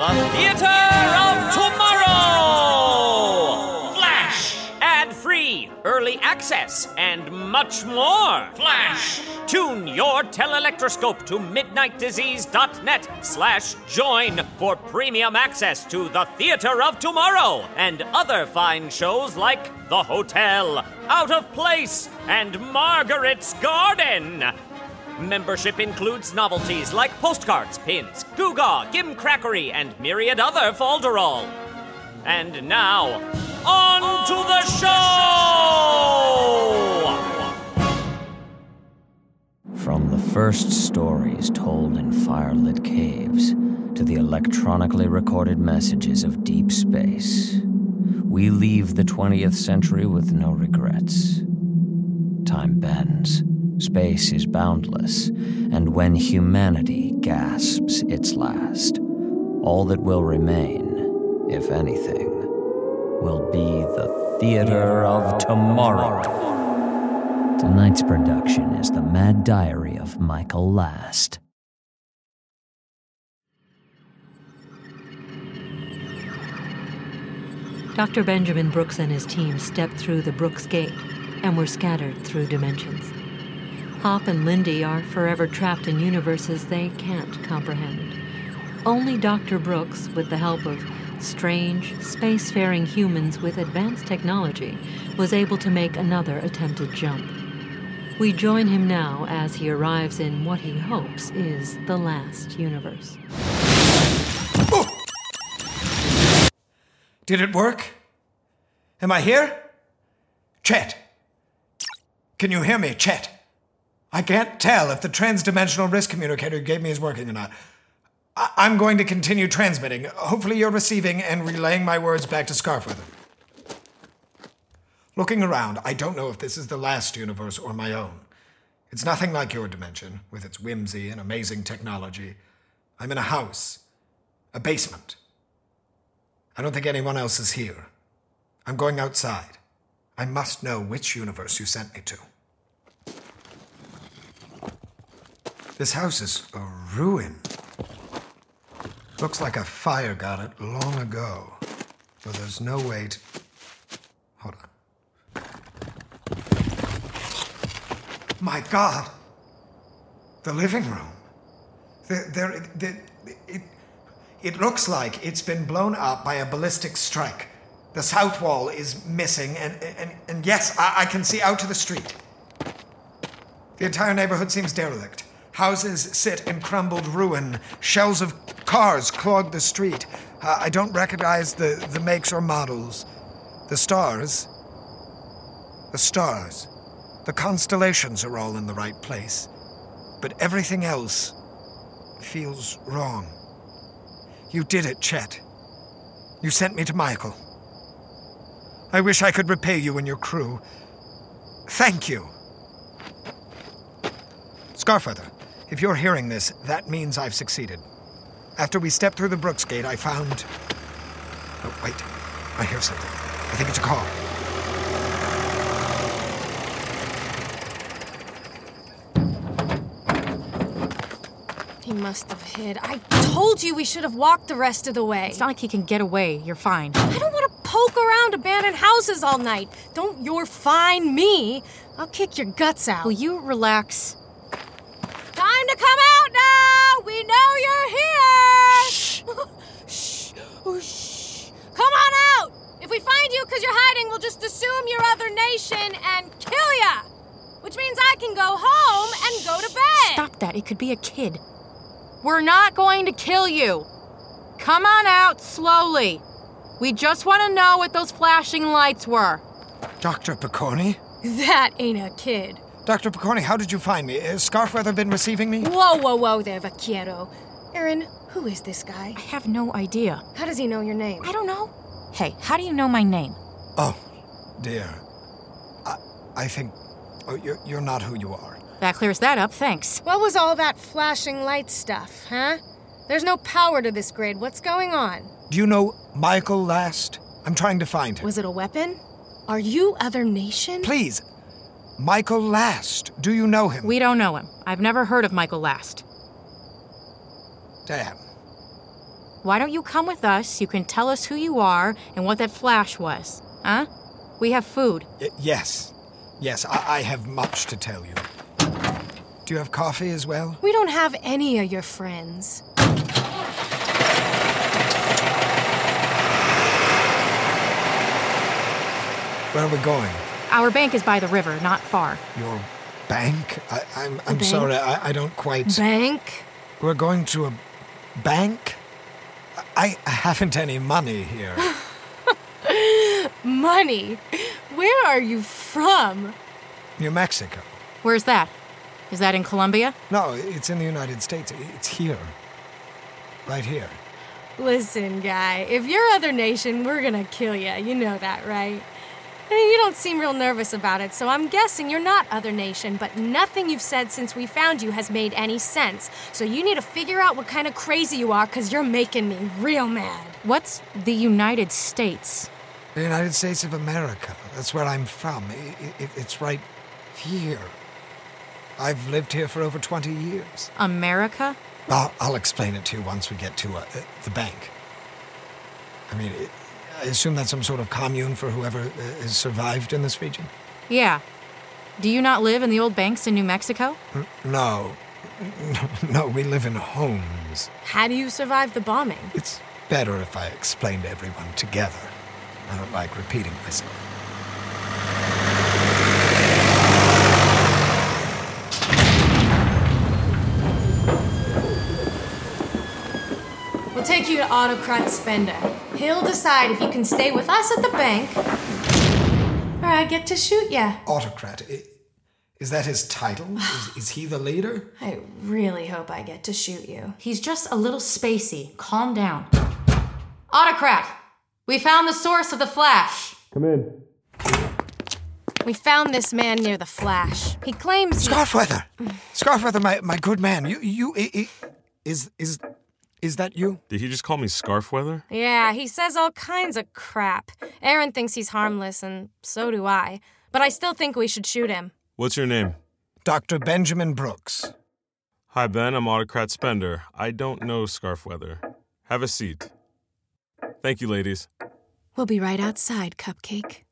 The Theater of Tomorrow! Flash! Ad free, early access, and much more. Flash! Tune your telelectroscope to midnightdisease.net slash join for premium access to The Theater of Tomorrow and other fine shows like The Hotel, Out of Place, and Margaret's Garden. Membership includes novelties like postcards, pins, Googaw, Gimcrackery, and myriad other folderol. And now, on to the show! From the first stories told in firelit caves to the electronically recorded messages of deep space, we leave the 20th century with no regrets. Time bends, space is boundless, and when humanity gasps its last, all that will remain, if anything, will be the theater of tomorrow. Tonight's production is The Mad Diary of Michael Last. Dr. Benjamin Brooks and his team stepped through the Brooks Gate and were scattered through dimensions. Hop and Lindy are forever trapped in universes they can't comprehend. Only Dr. Brooks, with the help of strange, spacefaring humans with advanced technology, was able to make another attempted jump. We join him now as he arrives in what he hopes is the last universe. Did it work? Am I here? Chet. Can you hear me, Chet? I can't tell if the transdimensional risk communicator you gave me is working or not. I- I'm going to continue transmitting. Hopefully, you're receiving and relaying my words back to Scarfweather. Looking around, I don't know if this is the last universe or my own. It's nothing like your dimension, with its whimsy and amazing technology. I'm in a house, a basement. I don't think anyone else is here. I'm going outside. I must know which universe you sent me to. This house is a ruin. Looks like a fire got it long ago. Though there's no way to. Hold on. My God! The living room. There, there, there, it, it looks like it's been blown up by a ballistic strike. The south wall is missing, and, and, and yes, I, I can see out to the street. The entire neighborhood seems derelict. Houses sit in crumbled ruin. Shells of cars clog the street. Uh, I don't recognize the, the makes or models. The stars. The stars. The constellations are all in the right place. But everything else feels wrong. You did it, Chet. You sent me to Michael. I wish I could repay you and your crew. Thank you. Scarfweather, if you're hearing this, that means I've succeeded. After we stepped through the Brooks Gate, I found. Oh, wait. I hear something. I think it's a car. He must have hid. I told you we should have walked the rest of the way. It's not like he can get away. You're fine. I don't want to poke around abandoned houses all night. Don't you're fine me. I'll kick your guts out. Will you relax? Time to come out now! We dimension and kill ya! Which means I can go home and go to bed! Stop that. It could be a kid. We're not going to kill you. Come on out slowly. We just want to know what those flashing lights were. Dr. Picorni? That ain't a kid. Dr. Picorni, how did you find me? Has Scarfweather been receiving me? Whoa, whoa, whoa there, Vaquero. Aaron, who is this guy? I have no idea. How does he know your name? I don't know. Hey, how do you know my name? Oh, dear. I, I think. Oh, you're, you're not who you are. That clears that up, thanks. What was all that flashing light stuff, huh? There's no power to this grid. What's going on? Do you know Michael Last? I'm trying to find him. Was it a weapon? Are you other nation? Please. Michael Last. Do you know him? We don't know him. I've never heard of Michael Last. Damn. Why don't you come with us? You can tell us who you are and what that flash was. Huh? We have food. Y- yes. Yes, I-, I have much to tell you. Do you have coffee as well? We don't have any of your friends. Where are we going? Our bank is by the river, not far. Your bank? I, I'm, I'm bank? sorry, I, I don't quite. Bank? We're going to a bank? I haven't any money here. Money? Where are you from? New Mexico. Where's that? Is that in Colombia? No, it's in the United States. It's here. Right here. Listen, guy, if you're other nation, we're gonna kill you. You know that, right? I mean, you don't seem real nervous about it, so I'm guessing you're not other nation, but nothing you've said since we found you has made any sense. So you need to figure out what kind of crazy you are, because you're making me real mad. What's the United States? The United States of America. That's where I'm from. I- I- it's right here. I've lived here for over 20 years. America? I'll, I'll explain it to you once we get to uh, uh, the bank. I mean, I I assume that's some sort of commune for whoever uh, has survived in this region? Yeah. Do you not live in the old banks in New Mexico? N- No. No, we live in homes. How do you survive the bombing? It's better if I explain to everyone together. I don't like repeating myself. We'll take you to Autocrat Spender. He'll decide if you can stay with us at the bank, or I get to shoot ya. Autocrat. I- Is that his title? Is, is he the leader? I really hope I get to shoot you. He's just a little spacey. Calm down. Autocrat! We found the source of the flash. Come in. We found this man near the flash. He claims he- Scarfweather! Scarfweather, my, my good man. You, you, i- i- is, is, is that you? Did he just call me Scarfweather? Yeah, he says all kinds of crap. Aaron thinks he's harmless, and so do I. But I still think we should shoot him. What's your name? Dr. Benjamin Brooks. Hi, Ben. I'm Autocrat Spender. I don't know Scarfweather. Have a seat. Thank you, ladies. We'll be right outside, Cupcake.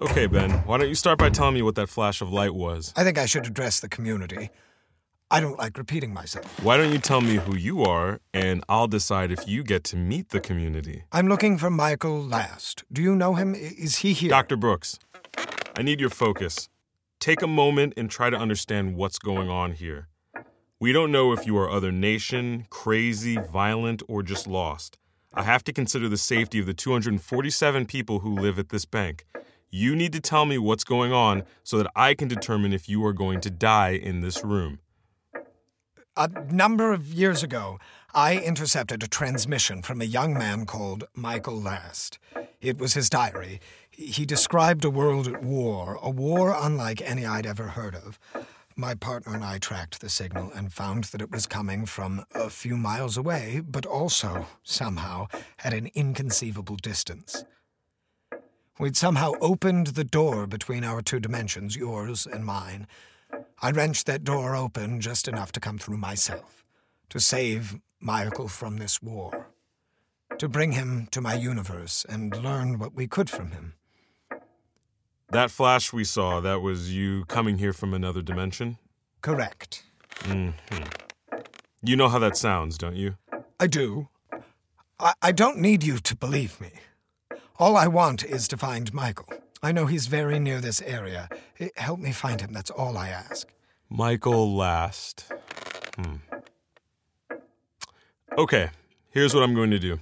Okay, Ben. Why don't you start by telling me what that flash of light was? I think I should address the community. I don't like repeating myself. Why don't you tell me who you are, and I'll decide if you get to meet the community? I'm looking for Michael Last. Do you know him? Is he here? Dr. Brooks, I need your focus. Take a moment and try to understand what's going on here. We don't know if you are other nation, crazy, violent, or just lost. I have to consider the safety of the 247 people who live at this bank. You need to tell me what's going on so that I can determine if you are going to die in this room. A number of years ago, I intercepted a transmission from a young man called Michael Last. It was his diary. He described a world at war, a war unlike any I'd ever heard of. My partner and I tracked the signal and found that it was coming from a few miles away, but also, somehow, at an inconceivable distance. We'd somehow opened the door between our two dimensions, yours and mine. I wrenched that door open just enough to come through myself, to save Michael from this war, to bring him to my universe and learn what we could from him. That flash we saw, that was you coming here from another dimension? Correct. hmm You know how that sounds, don't you? I do. I, I don't need you to believe me. All I want is to find Michael. I know he's very near this area. Help me find him, that's all I ask. Michael Last. Hmm. Okay, here's what I'm going to do.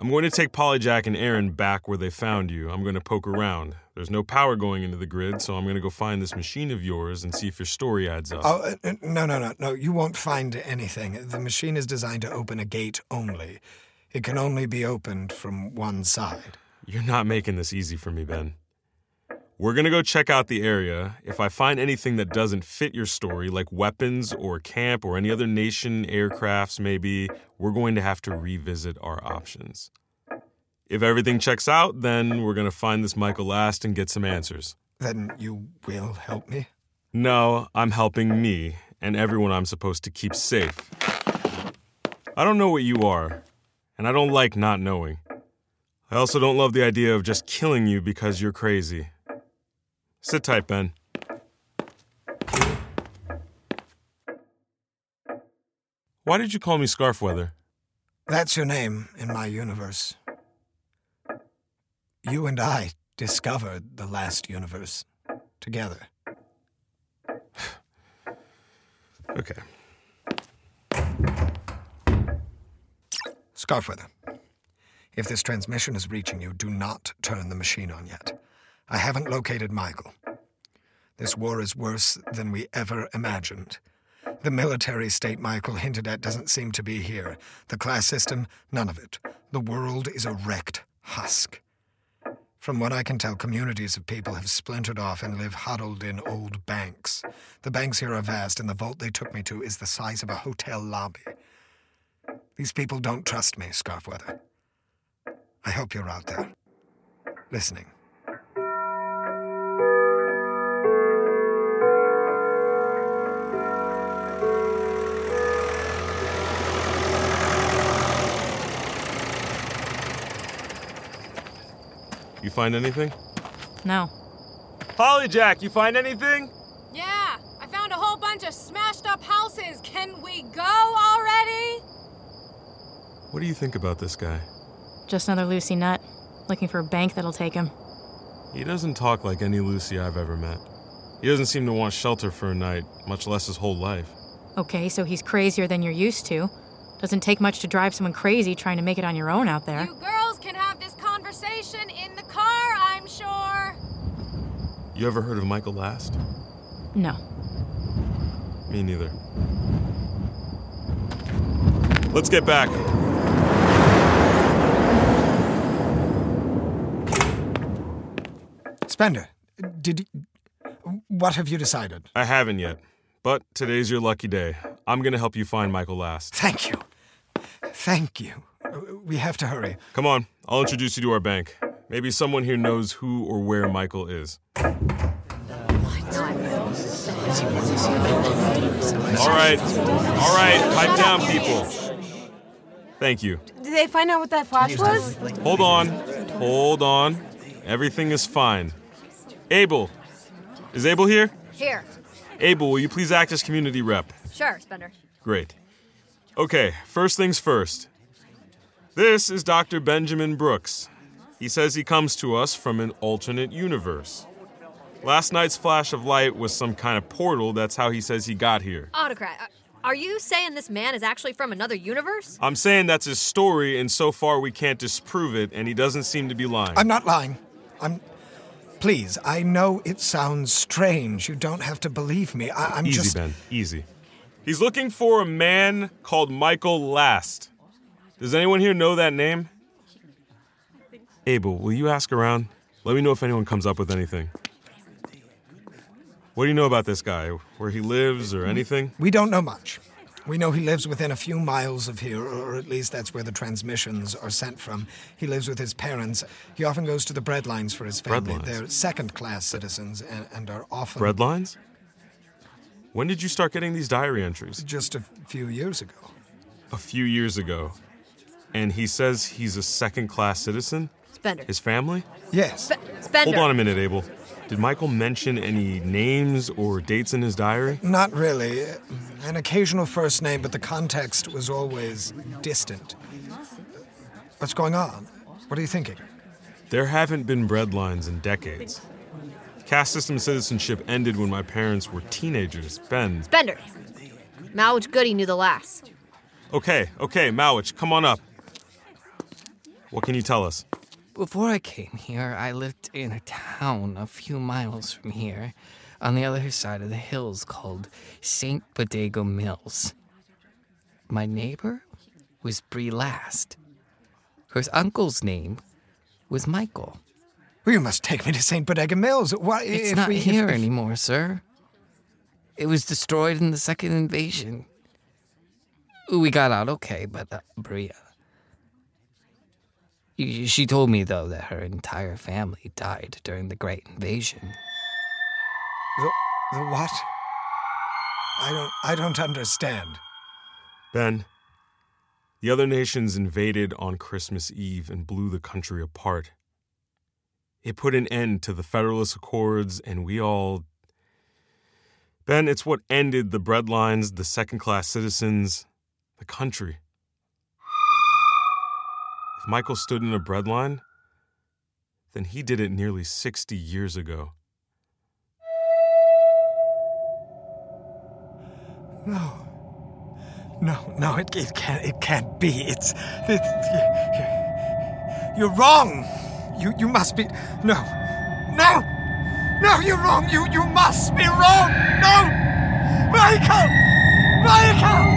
I'm going to take Polyjack and Aaron back where they found you. I'm going to poke around. There's no power going into the grid, so I'm going to go find this machine of yours and see if your story adds up. Oh, uh, uh, no, no, no, no. You won't find anything. The machine is designed to open a gate only. It can only be opened from one side. You're not making this easy for me, Ben. We're gonna go check out the area. If I find anything that doesn't fit your story, like weapons or camp or any other nation aircrafts, maybe, we're going to have to revisit our options. If everything checks out, then we're gonna find this Michael Last and get some answers. Then you will help me? No, I'm helping me and everyone I'm supposed to keep safe. I don't know what you are, and I don't like not knowing. I also don't love the idea of just killing you because you're crazy. Sit tight, Ben. Why did you call me Scarfweather? That's your name in my universe. You and I discovered the last universe together. Okay. Scarfweather, if this transmission is reaching you, do not turn the machine on yet. I haven't located Michael. This war is worse than we ever imagined. The military state Michael hinted at doesn't seem to be here. The class system, none of it. The world is a wrecked husk. From what I can tell, communities of people have splintered off and live huddled in old banks. The banks here are vast, and the vault they took me to is the size of a hotel lobby. These people don't trust me, Scarfweather. I hope you're out there, listening. You find anything? No. Polyjack, you find anything? Yeah, I found a whole bunch of smashed up houses. Can we go already? What do you think about this guy? Just another Lucy nut, looking for a bank that'll take him. He doesn't talk like any Lucy I've ever met. He doesn't seem to want shelter for a night, much less his whole life. Okay, so he's crazier than you're used to. Doesn't take much to drive someone crazy trying to make it on your own out there. You girls can have this conversation in the car, I'm sure. You ever heard of Michael Last? No. Me neither. Let's get back. Spender, did what have you decided? I haven't yet, but today's your lucky day. I'm gonna help you find Michael Last. Thank you. Thank you. We have to hurry. Come on, I'll introduce you to our bank. Maybe someone here knows who or where Michael is. All right, all right, pipe down, people. Thank you. Did they find out what that flash was? Hold on, hold on. Everything is fine. Abel, is Abel here? Here. Abel, will you please act as community rep? Sure, Spender. Great. Okay, first things first. This is Dr. Benjamin Brooks. He says he comes to us from an alternate universe. Last night's flash of light was some kind of portal. That's how he says he got here. Autocrat, uh, are you saying this man is actually from another universe? I'm saying that's his story, and so far we can't disprove it, and he doesn't seem to be lying. I'm not lying. I'm. Please, I know it sounds strange. You don't have to believe me. I, am Easy, just. Ben. Easy. He's looking for a man called Michael Last. Does anyone here know that name? Abel, will you ask around? Let me know if anyone comes up with anything. What do you know about this guy? Where he lives or anything? We don't know much. We know he lives within a few miles of here, or at least that's where the transmissions are sent from. He lives with his parents. He often goes to the breadlines for his family. Bread lines? They're second class citizens and, and are often. Breadlines? When did you start getting these diary entries? Just a few years ago. A few years ago. And he says he's a second class citizen? Spender. His family? Yes. Sp- Spender. Hold on a minute, Abel. Did Michael mention any names or dates in his diary? Not really. An occasional first name, but the context was always distant. What's going on? What are you thinking? There haven't been breadlines in decades. Caste system citizenship ended when my parents were teenagers. Ben. Bender. Malwitch Goody knew the last. Okay, okay, Malwitch, come on up. What can you tell us? Before I came here, I lived in a town a few miles from here, on the other side of the hills called St. Bodego Mills. My neighbor was Bree Last. Her uncle's name was Michael. Well, you must take me to St. Bodega Mills. Why, It's if not we, here if- anymore, sir. It was destroyed in the second invasion. We got out okay, but uh, Bria. Y- She told me, though, that her entire family died during the Great Invasion. The, the what? I don't. I don't understand. Ben, the other nations invaded on Christmas Eve and blew the country apart. It put an end to the Federalist Accords, and we all. Ben, it's what ended the breadlines, the second class citizens, the country. Michael stood in a breadline, then he did it nearly 60 years ago. No. No, no, it, it can't. It can't be. It's. it's you're wrong. You you must be. No, no, no. You're wrong. You you must be wrong. No, Michael, Michael,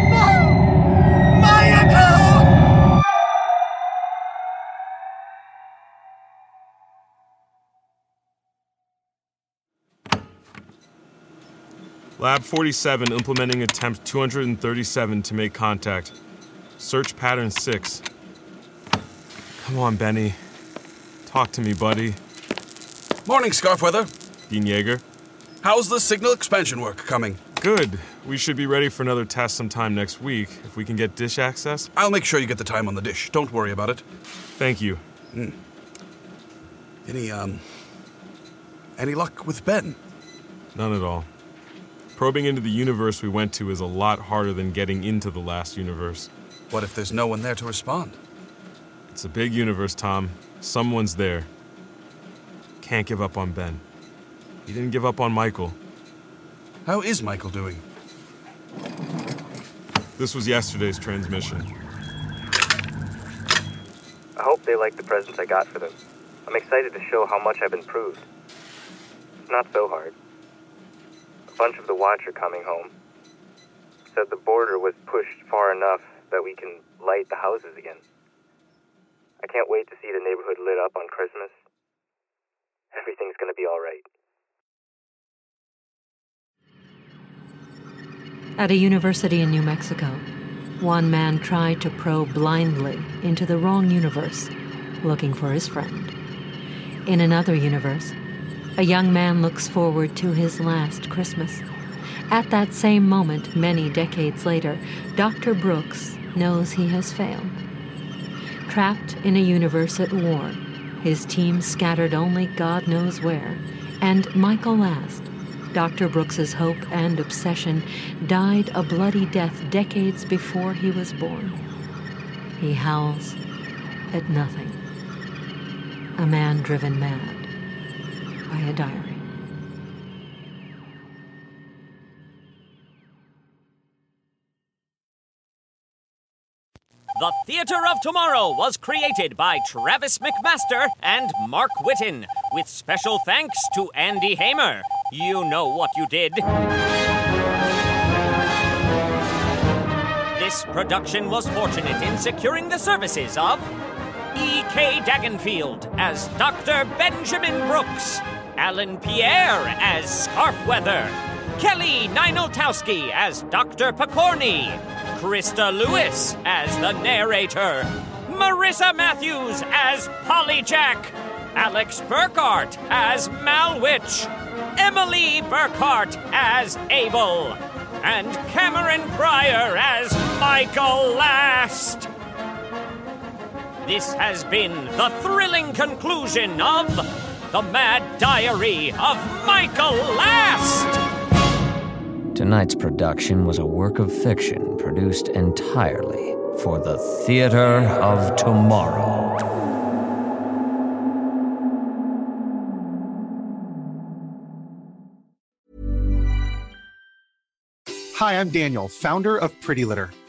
Lab 47 implementing attempt 237 to make contact. Search pattern 6. Come on, Benny. Talk to me, buddy. Morning, Scarfweather. Dean Yeager. How's the signal expansion work coming? Good. We should be ready for another test sometime next week if we can get dish access. I'll make sure you get the time on the dish. Don't worry about it. Thank you. Hmm. Any, um. Any luck with Ben? None at all. Probing into the universe we went to is a lot harder than getting into the last universe. What if there's no one there to respond? It's a big universe, Tom. Someone's there. Can't give up on Ben. He didn't give up on Michael. How is Michael doing? This was yesterday's transmission. I hope they like the presents I got for them. I'm excited to show how much I've improved. It's not so hard. Bunch of the watch are coming home. Said the border was pushed far enough that we can light the houses again. I can't wait to see the neighborhood lit up on Christmas. Everything's gonna be alright. At a university in New Mexico, one man tried to probe blindly into the wrong universe, looking for his friend. In another universe, a young man looks forward to his last Christmas. At that same moment, many decades later, Dr. Brooks knows he has failed. Trapped in a universe at war, his team scattered only God knows where, and Michael Last, Dr. Brooks's hope and obsession, died a bloody death decades before he was born. He howls at nothing. A man driven mad by a diary. The Theater of Tomorrow was created by Travis McMaster and Mark Whitten, with special thanks to Andy Hamer. You know what you did. This production was fortunate in securing the services of E.K. Dagenfield as Dr. Benjamin Brooks, Alan Pierre as Scarfweather, Kelly Nineltowski as Dr. Picorni, Krista Lewis as the narrator, Marissa Matthews as Polly Jack, Alex Burkhart as Malwitch, Emily Burkhart as Abel, and Cameron Pryor as Michael Last. This has been the thrilling conclusion of the Mad Diary of Michael Last! Tonight's production was a work of fiction produced entirely for the Theater of Tomorrow. Hi, I'm Daniel, founder of Pretty Litter.